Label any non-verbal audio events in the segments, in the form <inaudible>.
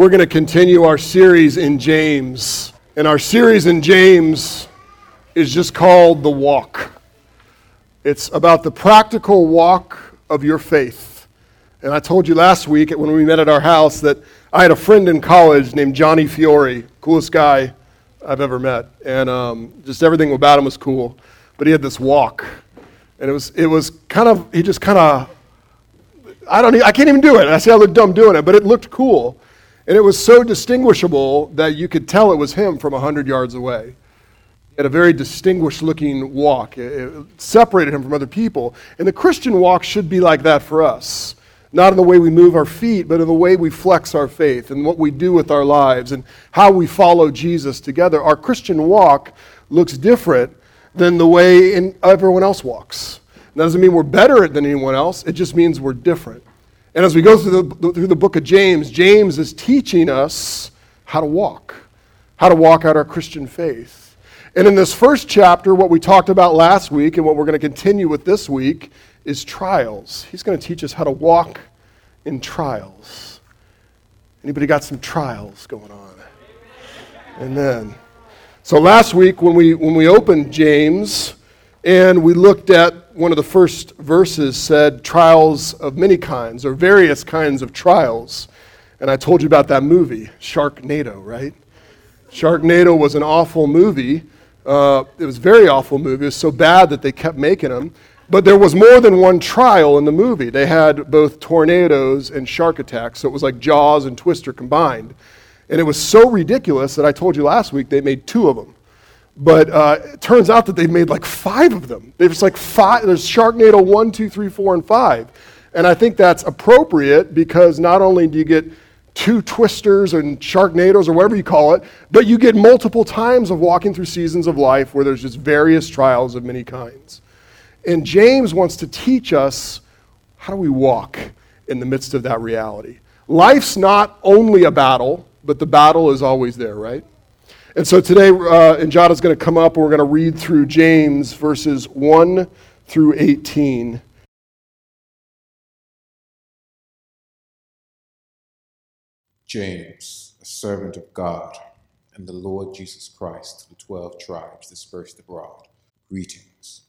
we're going to continue our series in James. And our series in James is just called The Walk. It's about the practical walk of your faith. And I told you last week when we met at our house that I had a friend in college named Johnny Fiore, coolest guy I've ever met. And um, just everything about him was cool. But he had this walk. And it was, it was kind of, he just kind of, I don't, I can't even do it. I say I look dumb doing it, but it looked cool. And it was so distinguishable that you could tell it was him from 100 yards away. He had a very distinguished looking walk. It separated him from other people. And the Christian walk should be like that for us. Not in the way we move our feet, but in the way we flex our faith and what we do with our lives and how we follow Jesus together. Our Christian walk looks different than the way everyone else walks. That doesn't mean we're better than anyone else, it just means we're different. And as we go through the, through the book of James, James is teaching us how to walk, how to walk out our Christian faith. And in this first chapter, what we talked about last week and what we're going to continue with this week is trials. He's going to teach us how to walk in trials. Anybody got some trials going on? Amen. So last week when we when we opened James and we looked at one of the first verses said trials of many kinds or various kinds of trials. And I told you about that movie, Sharknado, right? Sharknado was an awful movie. Uh, it was a very awful movie. It was so bad that they kept making them. But there was more than one trial in the movie. They had both tornadoes and shark attacks. So it was like Jaws and Twister combined. And it was so ridiculous that I told you last week they made two of them. But uh, it turns out that they've made like five of them. There's like five, there's Sharknado 1, 2, 3, 4, and 5. And I think that's appropriate because not only do you get two twisters and Sharknadoes or whatever you call it, but you get multiple times of walking through seasons of life where there's just various trials of many kinds. And James wants to teach us how do we walk in the midst of that reality. Life's not only a battle, but the battle is always there, right? And so today, uh, is going to come up and we're going to read through James verses 1 through 18. James, a servant of God and the Lord Jesus Christ to the twelve tribes dispersed abroad, greetings.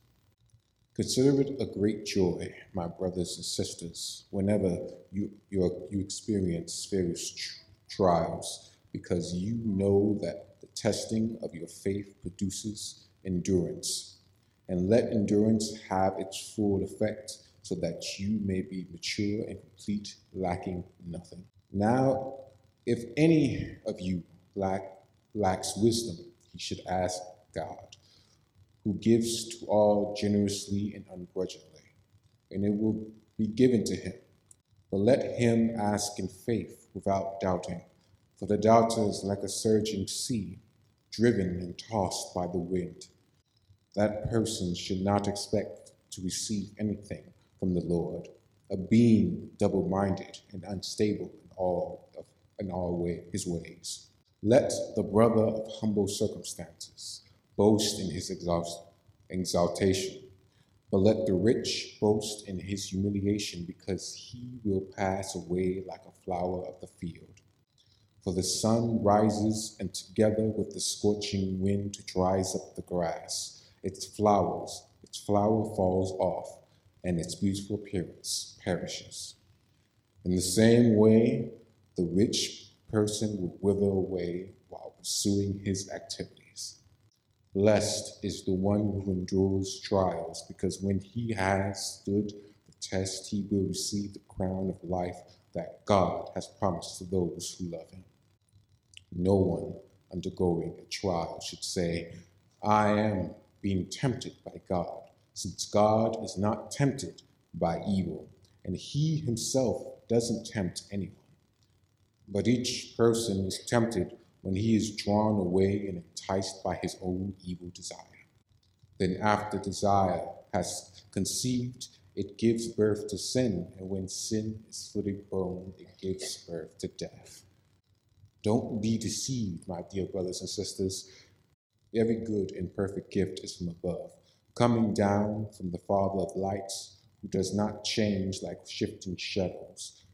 Consider it a great joy, my brothers and sisters, whenever you, you, you experience various tr- trials, because you know that testing of your faith produces endurance. And let endurance have its full effect, so that you may be mature and complete, lacking nothing. Now, if any of you lack, lacks wisdom, he should ask God, who gives to all generously and ungrudgingly, and it will be given to him. But let him ask in faith without doubting. For the doubter is like a surging sea, driven and tossed by the wind. That person should not expect to receive anything from the Lord, a being double minded and unstable in all, of, in all way, his ways. Let the brother of humble circumstances boast in his exaltation, but let the rich boast in his humiliation, because he will pass away like a flower of the field. For the sun rises, and together with the scorching wind dries up the grass. Its flowers, its flower falls off, and its beautiful appearance perishes. In the same way, the rich person will wither away while pursuing his activities. Blessed is the one who endures trials, because when he has stood the test, he will receive the crown of life that God has promised to those who love him. No one undergoing a trial should say, I am being tempted by God, since God is not tempted by evil, and he himself doesn't tempt anyone. But each person is tempted when he is drawn away and enticed by his own evil desire. Then, after desire has conceived, it gives birth to sin, and when sin is fully grown, it gives birth to death. Don't be deceived, my dear brothers and sisters. Every good and perfect gift is from above, coming down from the Father of lights, who does not change like shifting shadows.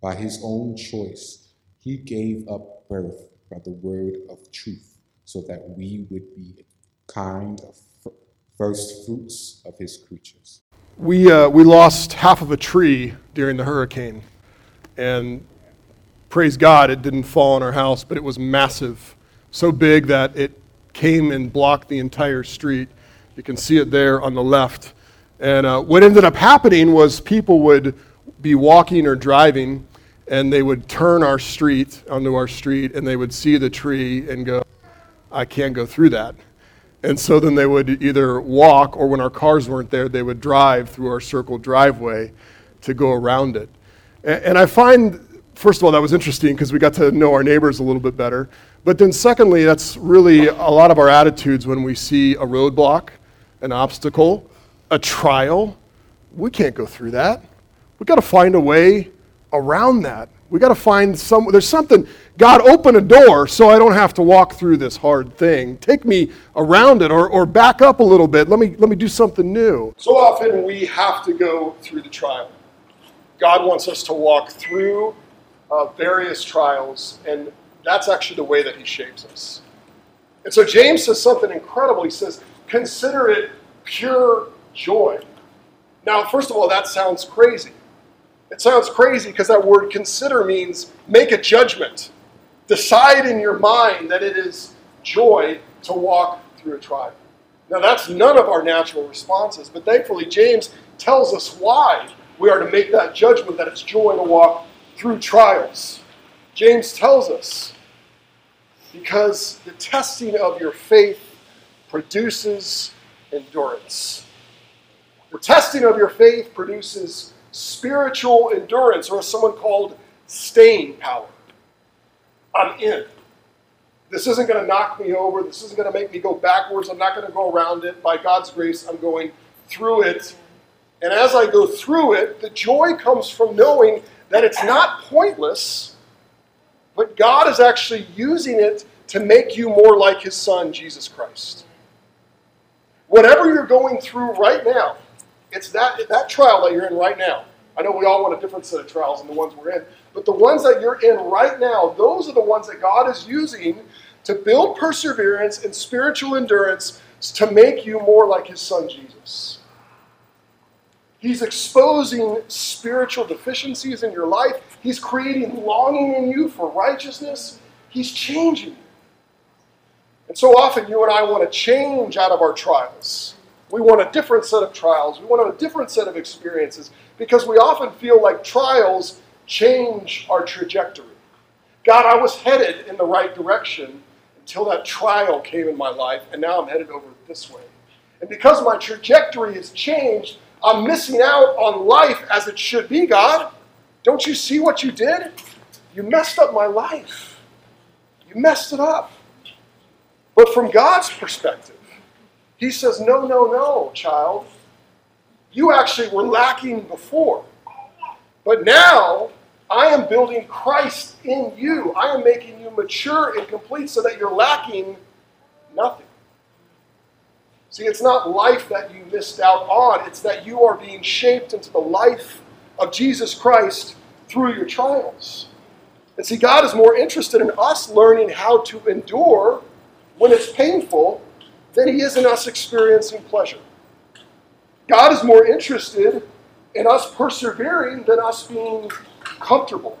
By his own choice, He gave up birth by the word of truth, so that we would be kind of first fruits of his creatures. We, uh, we lost half of a tree during the hurricane. And praise God, it didn't fall on our house, but it was massive. So big that it came and blocked the entire street. You can see it there on the left. And uh, what ended up happening was people would be walking or driving, and they would turn our street onto our street, and they would see the tree and go, I can't go through that. And so then they would either walk, or when our cars weren't there, they would drive through our circle driveway to go around it. And, and I find, first of all, that was interesting because we got to know our neighbors a little bit better. But then, secondly, that's really a lot of our attitudes when we see a roadblock, an obstacle, a trial. We can't go through that. We've got to find a way around that. We've got to find some, there's something, God, open a door so I don't have to walk through this hard thing. Take me around it or, or back up a little bit. Let me, let me do something new. So often we have to go through the trial. God wants us to walk through uh, various trials, and that's actually the way that He shapes us. And so James says something incredible. He says, Consider it pure joy. Now, first of all, that sounds crazy. It sounds crazy because that word consider means make a judgment. Decide in your mind that it is joy to walk through a trial. Now, that's none of our natural responses, but thankfully, James tells us why we are to make that judgment that it's joy to walk through trials. James tells us because the testing of your faith produces endurance. The testing of your faith produces spiritual endurance, or someone called staying power. I'm in. This isn't going to knock me over. This isn't going to make me go backwards. I'm not going to go around it. By God's grace, I'm going through it. And as I go through it, the joy comes from knowing that it's not pointless, but God is actually using it to make you more like His Son, Jesus Christ. Whatever you're going through right now, it's that, that trial that you're in right now. I know we all want a different set of trials than the ones we're in, but the ones that you're in right now, those are the ones that God is using to build perseverance and spiritual endurance to make you more like His Son Jesus. He's exposing spiritual deficiencies in your life. He's creating longing in you for righteousness. He's changing you. And so often you and I want to change out of our trials. We want a different set of trials. We want a different set of experiences because we often feel like trials change our trajectory. God, I was headed in the right direction until that trial came in my life, and now I'm headed over this way. And because my trajectory has changed, I'm missing out on life as it should be, God. Don't you see what you did? You messed up my life. You messed it up. But from God's perspective, he says, No, no, no, child. You actually were lacking before. But now I am building Christ in you. I am making you mature and complete so that you're lacking nothing. See, it's not life that you missed out on, it's that you are being shaped into the life of Jesus Christ through your trials. And see, God is more interested in us learning how to endure when it's painful than he is in us experiencing pleasure. God is more interested in us persevering than us being comfortable.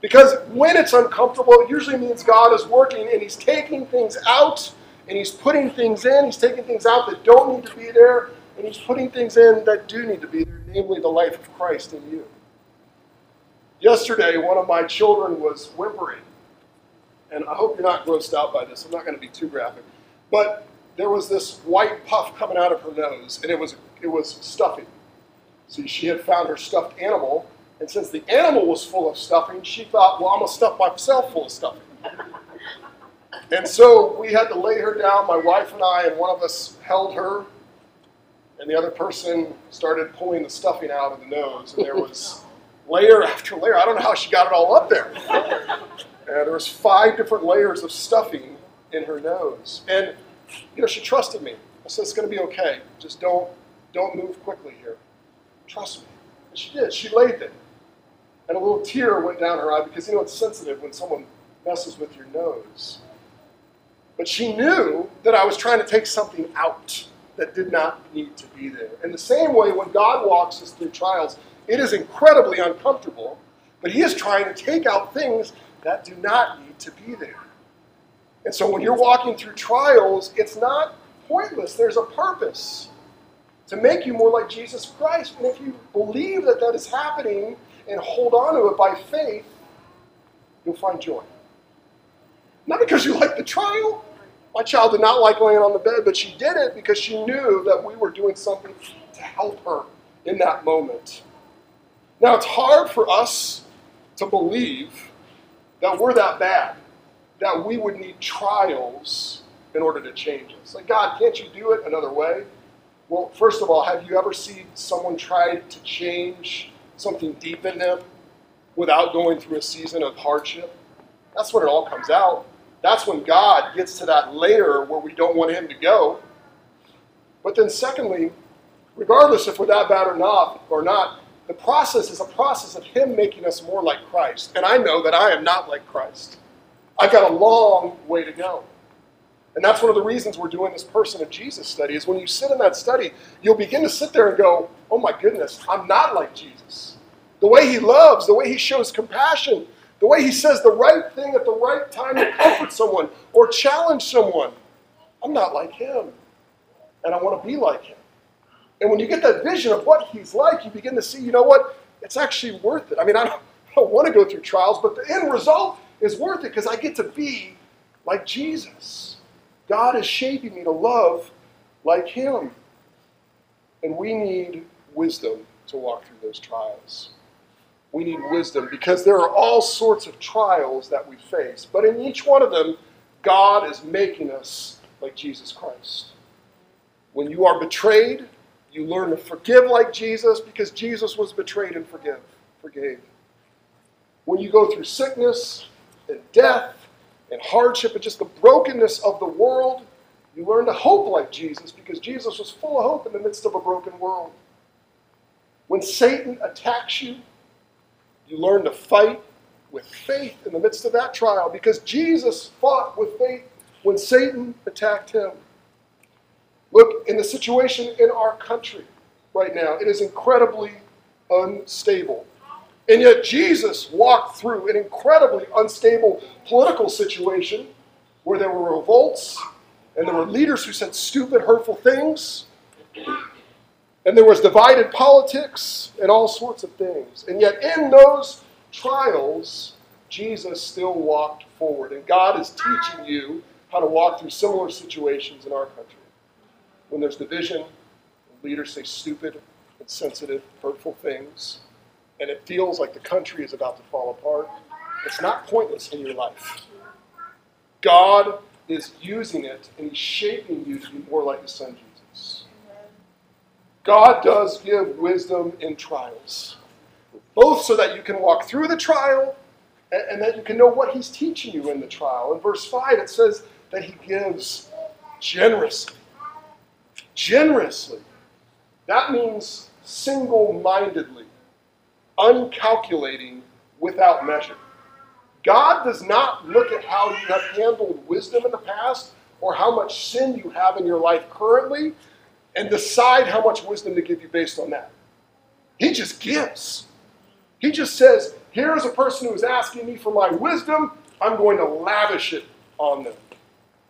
Because when it's uncomfortable, it usually means God is working and He's taking things out and He's putting things in. He's taking things out that don't need to be there and He's putting things in that do need to be there, namely the life of Christ in you. Yesterday, one of my children was whimpering and I hope you're not grossed out by this. I'm not going to be too graphic, but there was this white puff coming out of her nose, and it was it was stuffing. See, she had found her stuffed animal, and since the animal was full of stuffing, she thought, well, I'm gonna stuff myself full of stuffing. <laughs> and so we had to lay her down, my wife and I, and one of us held her, and the other person started pulling the stuffing out of the nose, and there was <laughs> layer after layer. I don't know how she got it all up there. Uh, there was five different layers of stuffing in her nose. And, you know, she trusted me. I said, it's going to be okay. Just don't, don't move quickly here. Trust me. And she did. She laid there. And a little tear went down her eye because you know it's sensitive when someone messes with your nose. But she knew that I was trying to take something out that did not need to be there. In the same way, when God walks us through trials, it is incredibly uncomfortable, but He is trying to take out things that do not need to be there. And so when you're walking through trials, it's not pointless, there's a purpose to make you more like Jesus Christ. And if you believe that that is happening and hold on to it by faith, you'll find joy. Not because you like the trial. My child did not like laying on the bed, but she did it because she knew that we were doing something to help her in that moment. Now, it's hard for us to believe that we're that bad, that we would need trials in order to change us. Like, God, can't you do it another way? Well, first of all, have you ever seen someone try to change something deep in them without going through a season of hardship? That's when it all comes out. That's when God gets to that layer where we don't want Him to go. But then, secondly, regardless if we're that bad or not, or not, the process is a process of Him making us more like Christ. And I know that I am not like Christ. I've got a long way to go. And that's one of the reasons we're doing this person of Jesus study is when you sit in that study, you'll begin to sit there and go, oh my goodness, I'm not like Jesus. The way he loves, the way he shows compassion, the way he says the right thing at the right time to comfort someone or challenge someone. I'm not like him. And I want to be like him. And when you get that vision of what he's like, you begin to see, you know what? It's actually worth it. I mean, I don't, <laughs> I don't want to go through trials, but the end result is worth it because I get to be like Jesus. God is shaping me to love like Him. And we need wisdom to walk through those trials. We need wisdom because there are all sorts of trials that we face. But in each one of them, God is making us like Jesus Christ. When you are betrayed, you learn to forgive like Jesus because Jesus was betrayed and forgive, forgave. When you go through sickness and death, and hardship and just the brokenness of the world, you learn to hope like Jesus because Jesus was full of hope in the midst of a broken world. When Satan attacks you, you learn to fight with faith in the midst of that trial because Jesus fought with faith when Satan attacked him. Look, in the situation in our country right now, it is incredibly unstable. And yet, Jesus walked through an incredibly unstable political situation where there were revolts and there were leaders who said stupid, hurtful things. And there was divided politics and all sorts of things. And yet, in those trials, Jesus still walked forward. And God is teaching you how to walk through similar situations in our country. When there's division, leaders say stupid, insensitive, hurtful things and it feels like the country is about to fall apart, it's not pointless in your life. God is using it and He's shaping you to be more like His Son Jesus. God does give wisdom in trials, both so that you can walk through the trial and, and that you can know what He's teaching you in the trial. In verse 5, it says that He gives generously. Generously. That means single mindedly uncalculating, without measure. God does not look at how you have handled wisdom in the past or how much sin you have in your life currently and decide how much wisdom to give you based on that. He just gives. He just says, Here's a person who is asking me for my wisdom. I'm going to lavish it on them.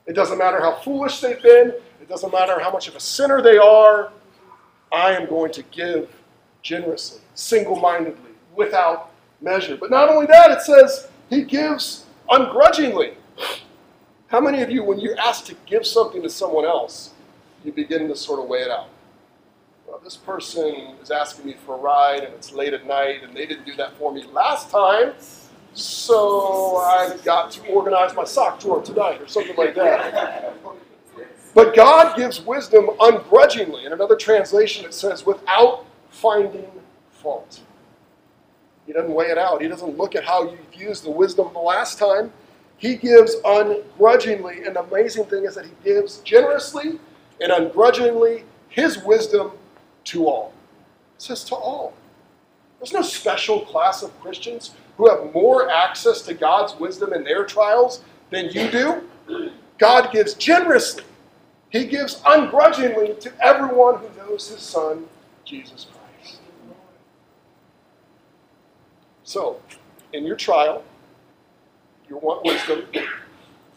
It doesn't matter how foolish they've been, it doesn't matter how much of a sinner they are. I am going to give generously, single mindedly, without measure. But not only that, it says he gives ungrudgingly. How many of you, when you're asked to give something to someone else, you begin to sort of weigh it out? Well, this person is asking me for a ride and it's late at night and they didn't do that for me last time, so I've got to organize my sock drawer tonight or something like that. But God gives wisdom ungrudgingly. In another translation, it says, without finding fault. He doesn't weigh it out. He doesn't look at how you've used the wisdom the last time. He gives ungrudgingly. And the amazing thing is that he gives generously and ungrudgingly his wisdom to all. It says to all. There's no special class of Christians who have more access to God's wisdom in their trials than you do. God gives generously, He gives ungrudgingly to everyone who knows His Son, Jesus Christ. So, in your trial, you want wisdom.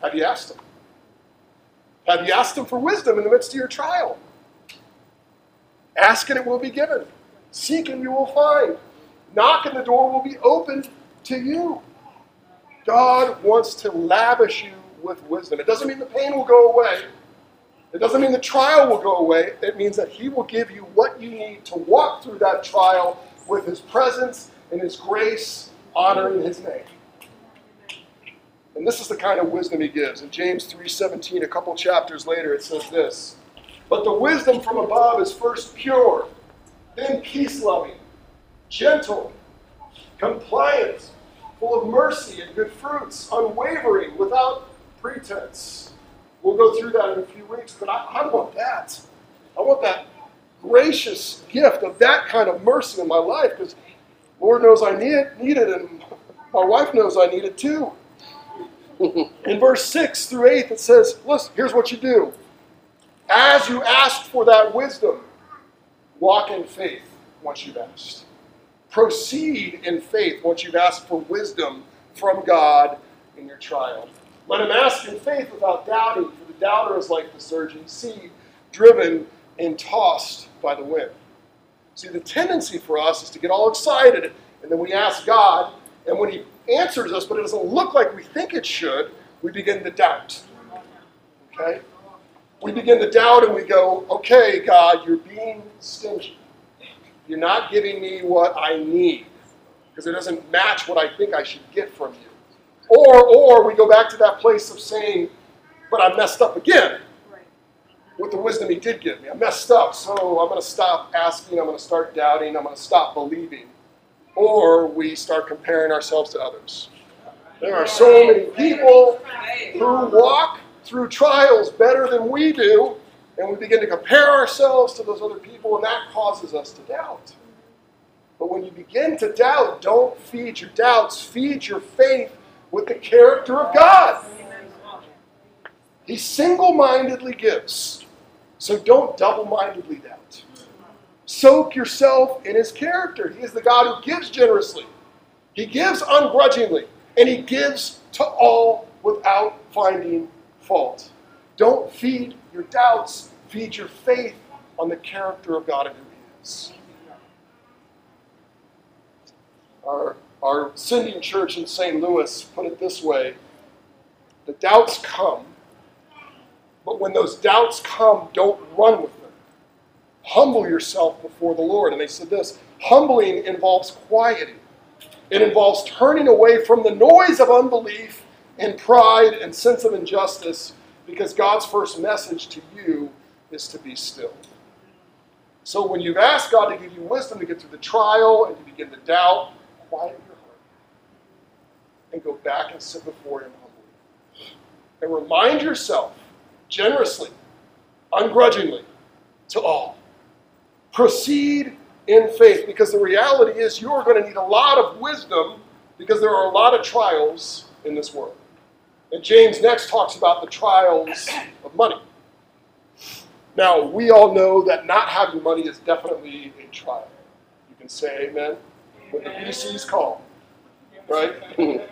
Have you asked Him? Have you asked Him for wisdom in the midst of your trial? Ask and it will be given. Seek and you will find. Knock and the door will be opened to you. God wants to lavish you with wisdom. It doesn't mean the pain will go away. It doesn't mean the trial will go away. It means that He will give you what you need to walk through that trial with His presence and His grace, honoring His name. And this is the kind of wisdom He gives. In James 3:17, a couple chapters later, it says this: "But the wisdom from above is first pure, then peace-loving, gentle, compliant, full of mercy and good fruits, unwavering, without pretense." We'll go through that in a few weeks, but I, I want that. I want that gracious gift of that kind of mercy in my life because Lord knows I need it, need it, and my wife knows I need it too. In verse 6 through 8, it says, Listen, here's what you do. As you ask for that wisdom, walk in faith once you've asked. Proceed in faith once you've asked for wisdom from God in your trial. Let him ask in faith without doubting, for the doubter is like the surging sea, driven and tossed by the wind. See, the tendency for us is to get all excited, and then we ask God, and when He answers us, but it doesn't look like we think it should, we begin to doubt. Okay? We begin to doubt and we go, okay, God, you're being stingy. You're not giving me what I need because it doesn't match what I think I should get from you. Or, or we go back to that place of saying, but I messed up again with the wisdom he did give me. I messed up, so I'm going to stop asking, I'm going to start doubting, I'm going to stop believing. Or we start comparing ourselves to others. There are so many people who walk through trials better than we do, and we begin to compare ourselves to those other people, and that causes us to doubt. But when you begin to doubt, don't feed your doubts, feed your faith with the character of God. He single mindedly gives. So don't double mindedly doubt. Soak yourself in his character. He is the God who gives generously, he gives ungrudgingly, and he gives to all without finding fault. Don't feed your doubts, feed your faith on the character of God and who he is. Our our sending church in St. Louis put it this way the doubts come, but when those doubts come, don't run with them. Humble yourself before the Lord. And they said this humbling involves quieting, it involves turning away from the noise of unbelief and pride and sense of injustice because God's first message to you is to be still. So when you've asked God to give you wisdom to get through the trial and you begin to doubt, quiet your heart and go back and sit before Him humbly. And remind yourself generously, ungrudgingly, to all. Proceed in faith because the reality is you are going to need a lot of wisdom because there are a lot of trials in this world. And James next talks about the trials of money. Now, we all know that not having money is definitely a trial. You can say amen when the BCs call, right? <laughs>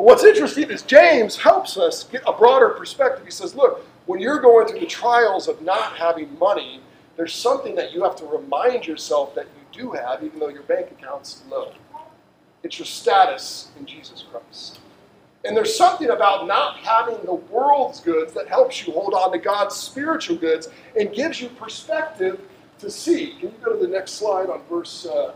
But what's interesting is James helps us get a broader perspective. He says, look, when you're going through the trials of not having money, there's something that you have to remind yourself that you do have, even though your bank account's low. It's your status in Jesus Christ. And there's something about not having the world's goods that helps you hold on to God's spiritual goods and gives you perspective to see. Can you go to the next slide on verse uh,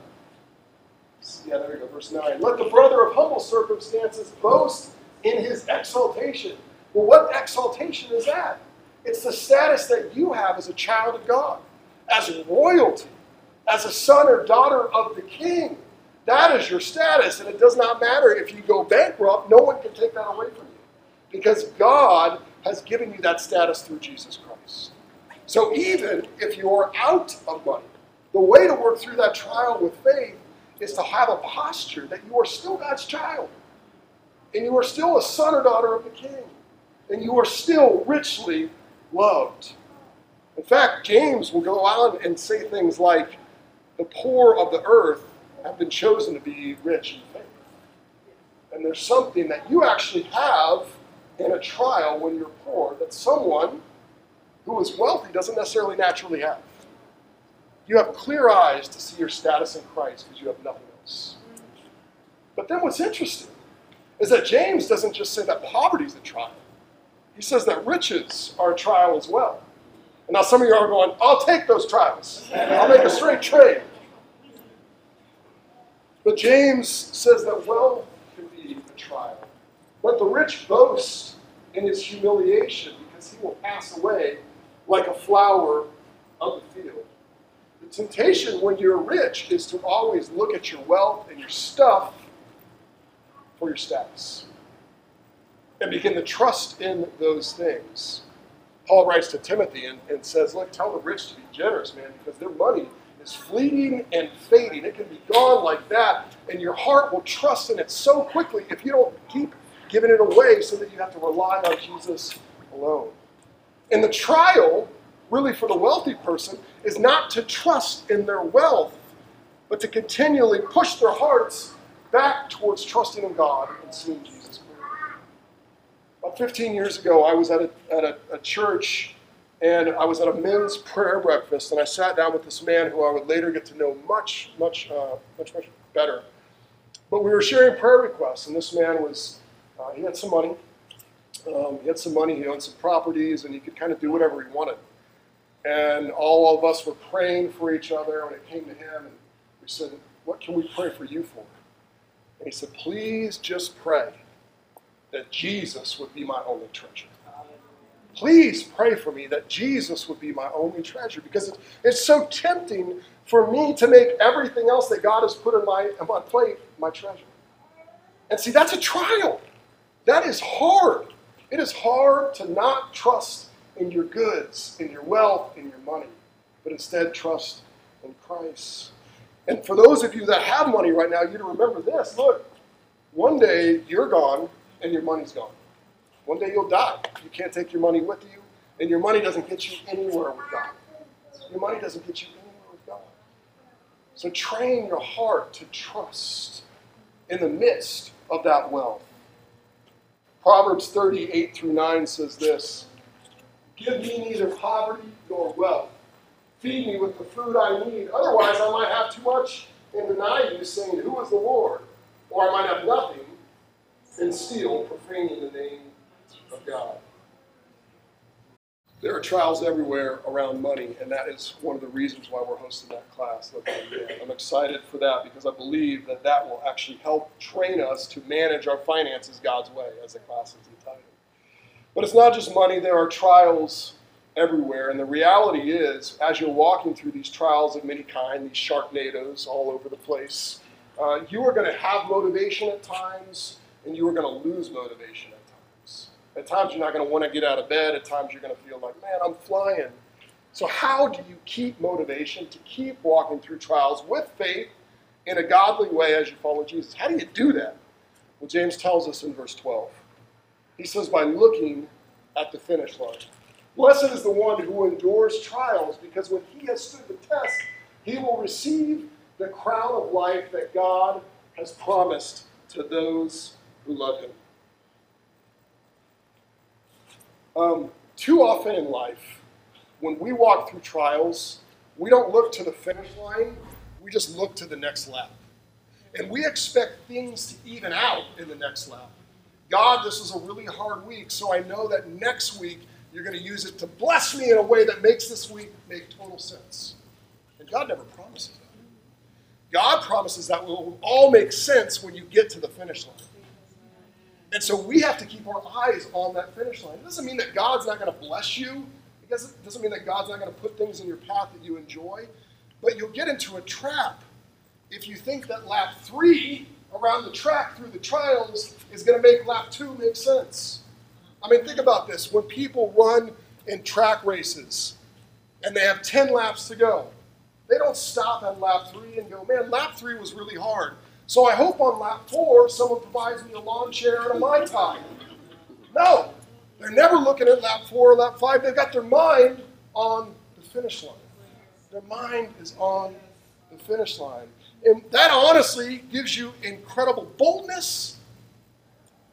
yeah, there we go, verse 9. Let the brother of humble circumstances boast in his exaltation. Well, what exaltation is that? It's the status that you have as a child of God, as royalty, as a son or daughter of the king. That is your status, and it does not matter if you go bankrupt, no one can take that away from you. Because God has given you that status through Jesus Christ. So even if you are out of money, the way to work through that trial with faith is to have a posture that you are still God's child. And you are still a son or daughter of the king. And you are still richly loved. In fact, James will go on and say things like, the poor of the earth have been chosen to be rich in faith. And there's something that you actually have in a trial when you're poor that someone who is wealthy doesn't necessarily naturally have. You have clear eyes to see your status in Christ because you have nothing else. But then what's interesting is that James doesn't just say that poverty is a trial, he says that riches are a trial as well. Now some of you are going, I'll take those trials, I'll make a straight trade. But James says that wealth can be a trial. Let the rich boast in his humiliation because he will pass away like a flower of the field. The temptation when you're rich is to always look at your wealth and your stuff for your status and begin to trust in those things. Paul writes to Timothy and, and says, Look, tell the rich to be generous, man, because their money is fleeting and fading. It can be gone like that, and your heart will trust in it so quickly if you don't keep giving it away so that you have to rely on Jesus alone. And the trial, really for the wealthy person, is not to trust in their wealth, but to continually push their hearts back towards trusting in God and seeing Jesus. About 15 years ago, I was at a, at a, a church and I was at a men's prayer breakfast, and I sat down with this man who I would later get to know much, much, uh, much, much better. But we were sharing prayer requests, and this man was, uh, he had some money. Um, he had some money, he owned some properties, and he could kind of do whatever he wanted. And all of us were praying for each other when it came to him, and we said, What can we pray for you for? And he said, Please just pray that Jesus would be my only treasure please pray for me that Jesus would be my only treasure because it's so tempting for me to make everything else that God has put in my, in my plate my treasure. And see, that's a trial. That is hard. It is hard to not trust in your goods, in your wealth, in your money, but instead trust in Christ. And for those of you that have money right now, you to remember this look, one day you're gone and your money's gone. One day you'll die. You can't take your money with you, and your money doesn't get you anywhere with God. Your money doesn't get you anywhere with God. So train your heart to trust in the midst of that wealth. Proverbs 38 through 9 says this Give me neither poverty nor wealth. Feed me with the food I need. Otherwise, I might have too much and deny you, saying, Who is the Lord? Or I might have nothing and steal, profaning the name of God. There are trials everywhere around money, and that is one of the reasons why we're hosting that class. I'm excited for that because I believe that that will actually help train us to manage our finances God's way, as the class is entitled. But it's not just money, there are trials everywhere. And the reality is, as you're walking through these trials of many kind, these sharknadoes all over the place, uh, you are going to have motivation at times, and you are going to lose motivation at times At times, you're not going to want to get out of bed. At times you're going to feel like, man, I'm flying. So, how do you keep motivation to keep walking through trials with faith in a godly way as you follow Jesus? How do you do that? Well, James tells us in verse 12. He says, by looking at the finish line. Blessed is the one who endures trials, because when he has stood the test, he will receive the crown of life that God has promised to those who love him. Um, too often in life, when we walk through trials, we don't look to the finish line, we just look to the next lap. And we expect things to even out in the next lap. God, this is a really hard week, so I know that next week you're going to use it to bless me in a way that makes this week make total sense. And God never promises that. God promises that it will all make sense when you get to the finish line. And so we have to keep our eyes on that finish line. It doesn't mean that God's not going to bless you. It doesn't, doesn't mean that God's not going to put things in your path that you enjoy. But you'll get into a trap if you think that lap three around the track through the trials is going to make lap two make sense. I mean, think about this. When people run in track races and they have 10 laps to go, They don't stop at lap three and go, man, lap three was really hard. So I hope on lap four someone provides me a lawn chair and a Mai Tai. No, they're never looking at lap four or lap five. They've got their mind on the finish line. Their mind is on the finish line. And that honestly gives you incredible boldness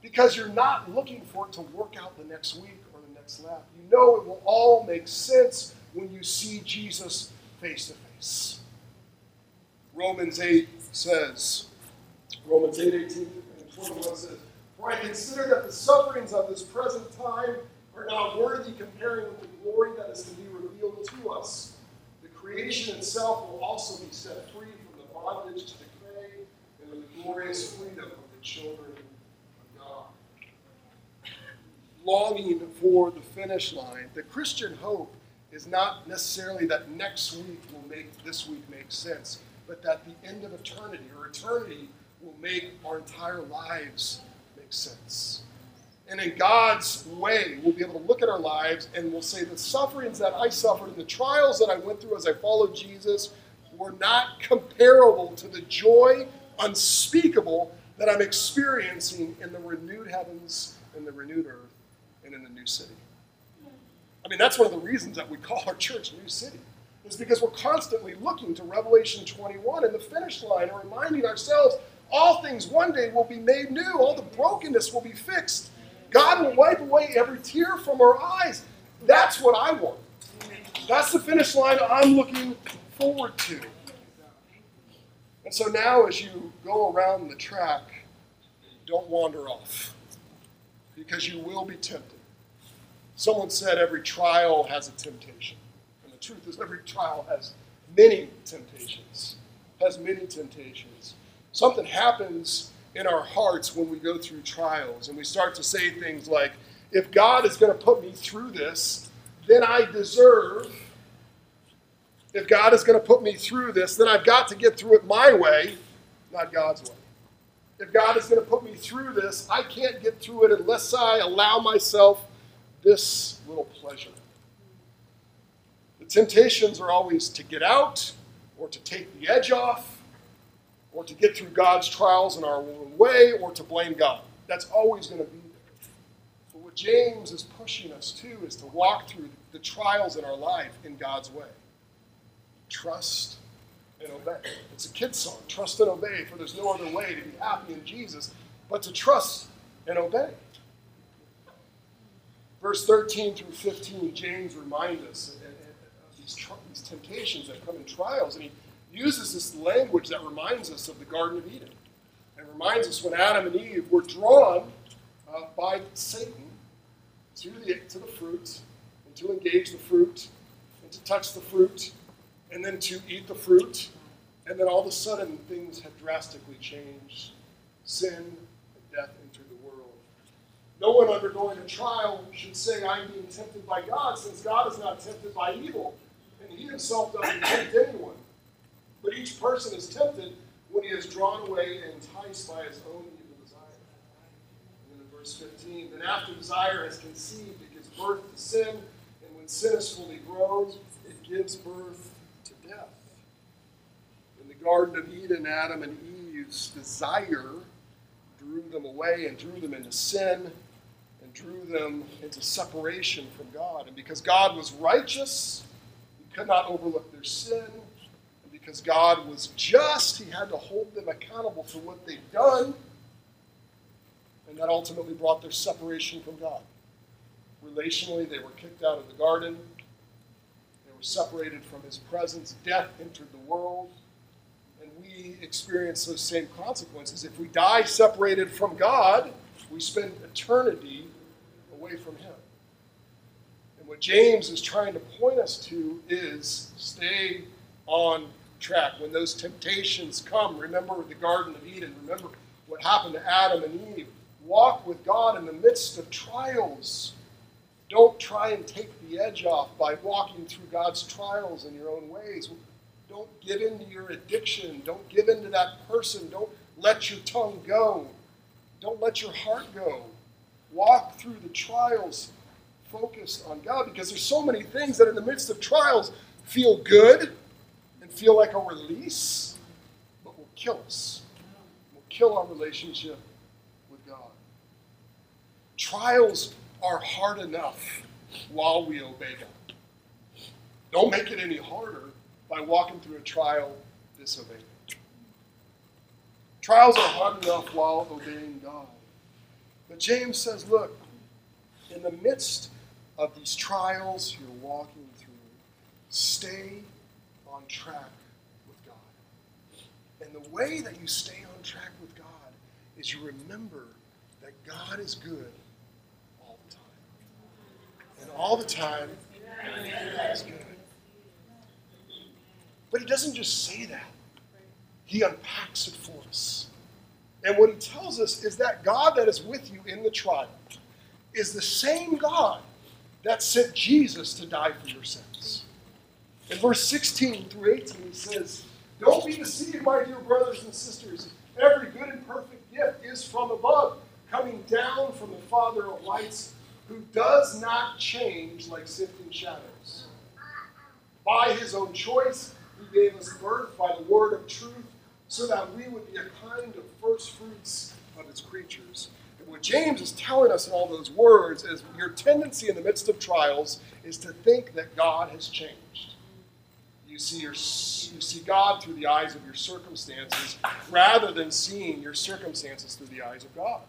because you're not looking for it to work out the next week or the next lap. You know it will all make sense when you see Jesus face to face. Romans 8 says, Romans 8, 18 and 21 says, For I consider that the sufferings of this present time are not worthy comparing with the glory that is to be revealed to us. The creation itself will also be set free from the bondage to decay and the glorious freedom of the children of God. Longing for the finish line. The Christian hope is not necessarily that next week will make this week make sense, but that the end of eternity or eternity will make our entire lives make sense. And in God's way, we'll be able to look at our lives and we'll say the sufferings that I suffered and the trials that I went through as I followed Jesus were not comparable to the joy unspeakable that I'm experiencing in the renewed heavens and the renewed earth and in the new city. I mean, that's one of the reasons that we call our church New City, is because we're constantly looking to Revelation 21 and the finish line and reminding ourselves all things one day will be made new, all the brokenness will be fixed. God will wipe away every tear from our eyes. That's what I want. That's the finish line I'm looking forward to. And so now, as you go around the track, don't wander off because you will be tempted. Someone said every trial has a temptation. And the truth is, every trial has many temptations, has many temptations. Something happens in our hearts when we go through trials and we start to say things like, if God is going to put me through this, then I deserve. If God is going to put me through this, then I've got to get through it my way, not God's way. If God is going to put me through this, I can't get through it unless I allow myself this little pleasure. The temptations are always to get out or to take the edge off or to get through God's trials in our own way, or to blame God. That's always going to be there. But what James is pushing us to is to walk through the trials in our life in God's way. Trust and obey. It's a kid's song. Trust and obey, for there's no other way to be happy in Jesus but to trust and obey. Verse 13 through 15, James reminds us of these, these temptations that come in trials, and he uses this language that reminds us of the Garden of Eden. And reminds us when Adam and Eve were drawn uh, by Satan to the, to the fruit, and to engage the fruit, and to touch the fruit, and then to eat the fruit. And then all of a sudden, things had drastically changed. Sin and death entered the world. No one undergoing a trial should say, I'm being tempted by God, since God is not tempted by evil, and He Himself doesn't tempt anyone. But each person is tempted when he is drawn away and enticed by his own evil desire. And then in verse 15, then after desire has conceived, it gives birth to sin, and when sin is fully grown, it gives birth to death. In the Garden of Eden, Adam and Eve's desire drew them away and drew them into sin and drew them into separation from God. And because God was righteous, he could not overlook their sin because God was just, He had to hold them accountable for what they'd done. And that ultimately brought their separation from God. Relationally, they were kicked out of the garden, they were separated from His presence. Death entered the world. And we experience those same consequences. If we die separated from God, we spend eternity away from Him. And what James is trying to point us to is stay on track. When those temptations come, remember the Garden of Eden. Remember what happened to Adam and Eve. Walk with God in the midst of trials. Don't try and take the edge off by walking through God's trials in your own ways. Don't give in to your addiction. Don't give in to that person. Don't let your tongue go. Don't let your heart go. Walk through the trials focused on God because there's so many things that in the midst of trials feel good feel like a release, but will kill us. Will kill our relationship with God. Trials are hard enough while we obey God. Don't make it any harder by walking through a trial disobeying. Trials are hard enough while obeying God. But James says, look, in the midst of these trials you're walking through, stay on track with God. And the way that you stay on track with God is you remember that God is good all the time. And all the time, God is good. But he doesn't just say that, he unpacks it for us. And what he tells us is that God that is with you in the trial is the same God that sent Jesus to die for your sins. In verse 16 through 18, he says, Don't be deceived, my dear brothers and sisters. Every good and perfect gift is from above, coming down from the Father of lights, who does not change like sifting shadows. By his own choice, he gave us birth by the word of truth, so that we would be a kind of first fruits of his creatures. And what James is telling us in all those words is your tendency in the midst of trials is to think that God has changed. You see, your, you see God through the eyes of your circumstances rather than seeing your circumstances through the eyes of God.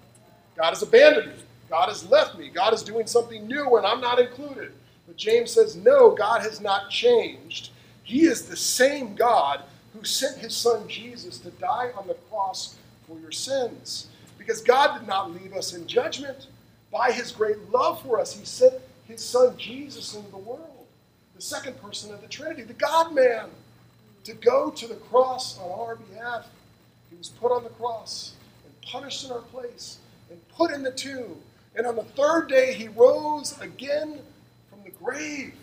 God has abandoned me. God has left me. God is doing something new and I'm not included. But James says, no, God has not changed. He is the same God who sent his son Jesus to die on the cross for your sins. Because God did not leave us in judgment. By his great love for us, he sent his son Jesus into the world, the second person of the Trinity, the God man, to go to the cross on our behalf. He was put on the cross and punished in our place and put in the tomb. And on the third day, he rose again from the grave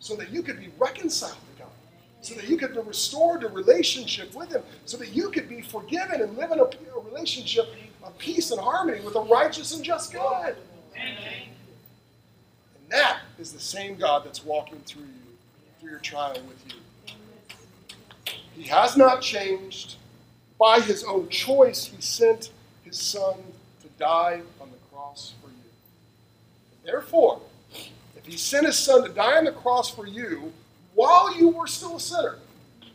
so that you could be reconciled to God, so that you could be restored to relationship with Him, so that you could be forgiven and live in a, relationship of peace and harmony with a righteous and just God. That is the same God that's walking through you, through your trial with you. He has not changed. By His own choice, He sent His Son to die on the cross for you. Therefore, if He sent His Son to die on the cross for you, while you were still a sinner.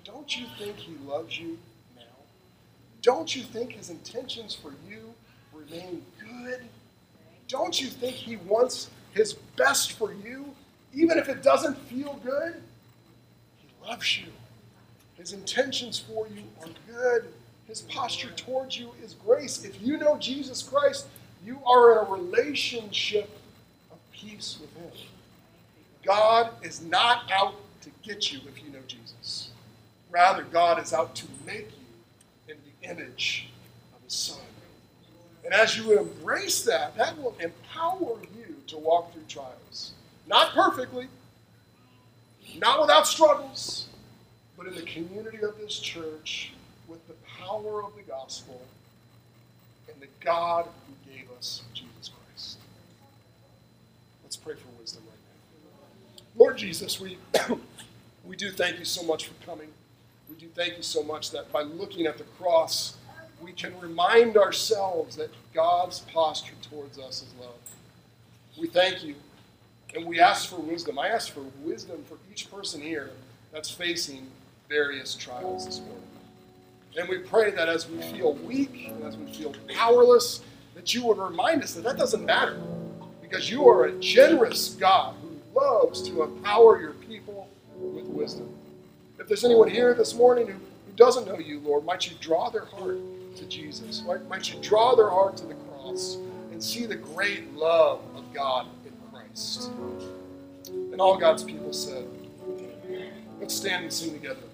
Don't you think he loves you now? Don't you think his intentions for you remain good? Don't you think he wants his best for you, even if it doesn't feel good? He loves you. His intentions for you are good. His posture towards you is grace. If you know Jesus Christ, you are in a relationship of peace with him. God is not out to get you if you know Jesus. Rather, God is out to make you in the image of His Son. And as you embrace that, that will empower you to walk through trials. Not perfectly, not without struggles, but in the community of this church with the power of the gospel and the God who gave us Jesus Christ. Let's pray for wisdom right now. Lord Jesus, we <clears throat> we do thank you so much for coming. We do thank you so much that by looking at the cross, we can remind ourselves that God's posture towards us is love. We thank you, and we ask for wisdom. I ask for wisdom for each person here that's facing various trials this morning. And we pray that as we feel weak and as we feel powerless, that you would remind us that that doesn't matter because you are a generous God who loves to empower your people with wisdom. If there's anyone here this morning who, who doesn't know you, Lord, might you draw their heart to Jesus. Might, might you draw their heart to the cross and see the great love of God in Christ. And all God's people said, let's stand and sing together.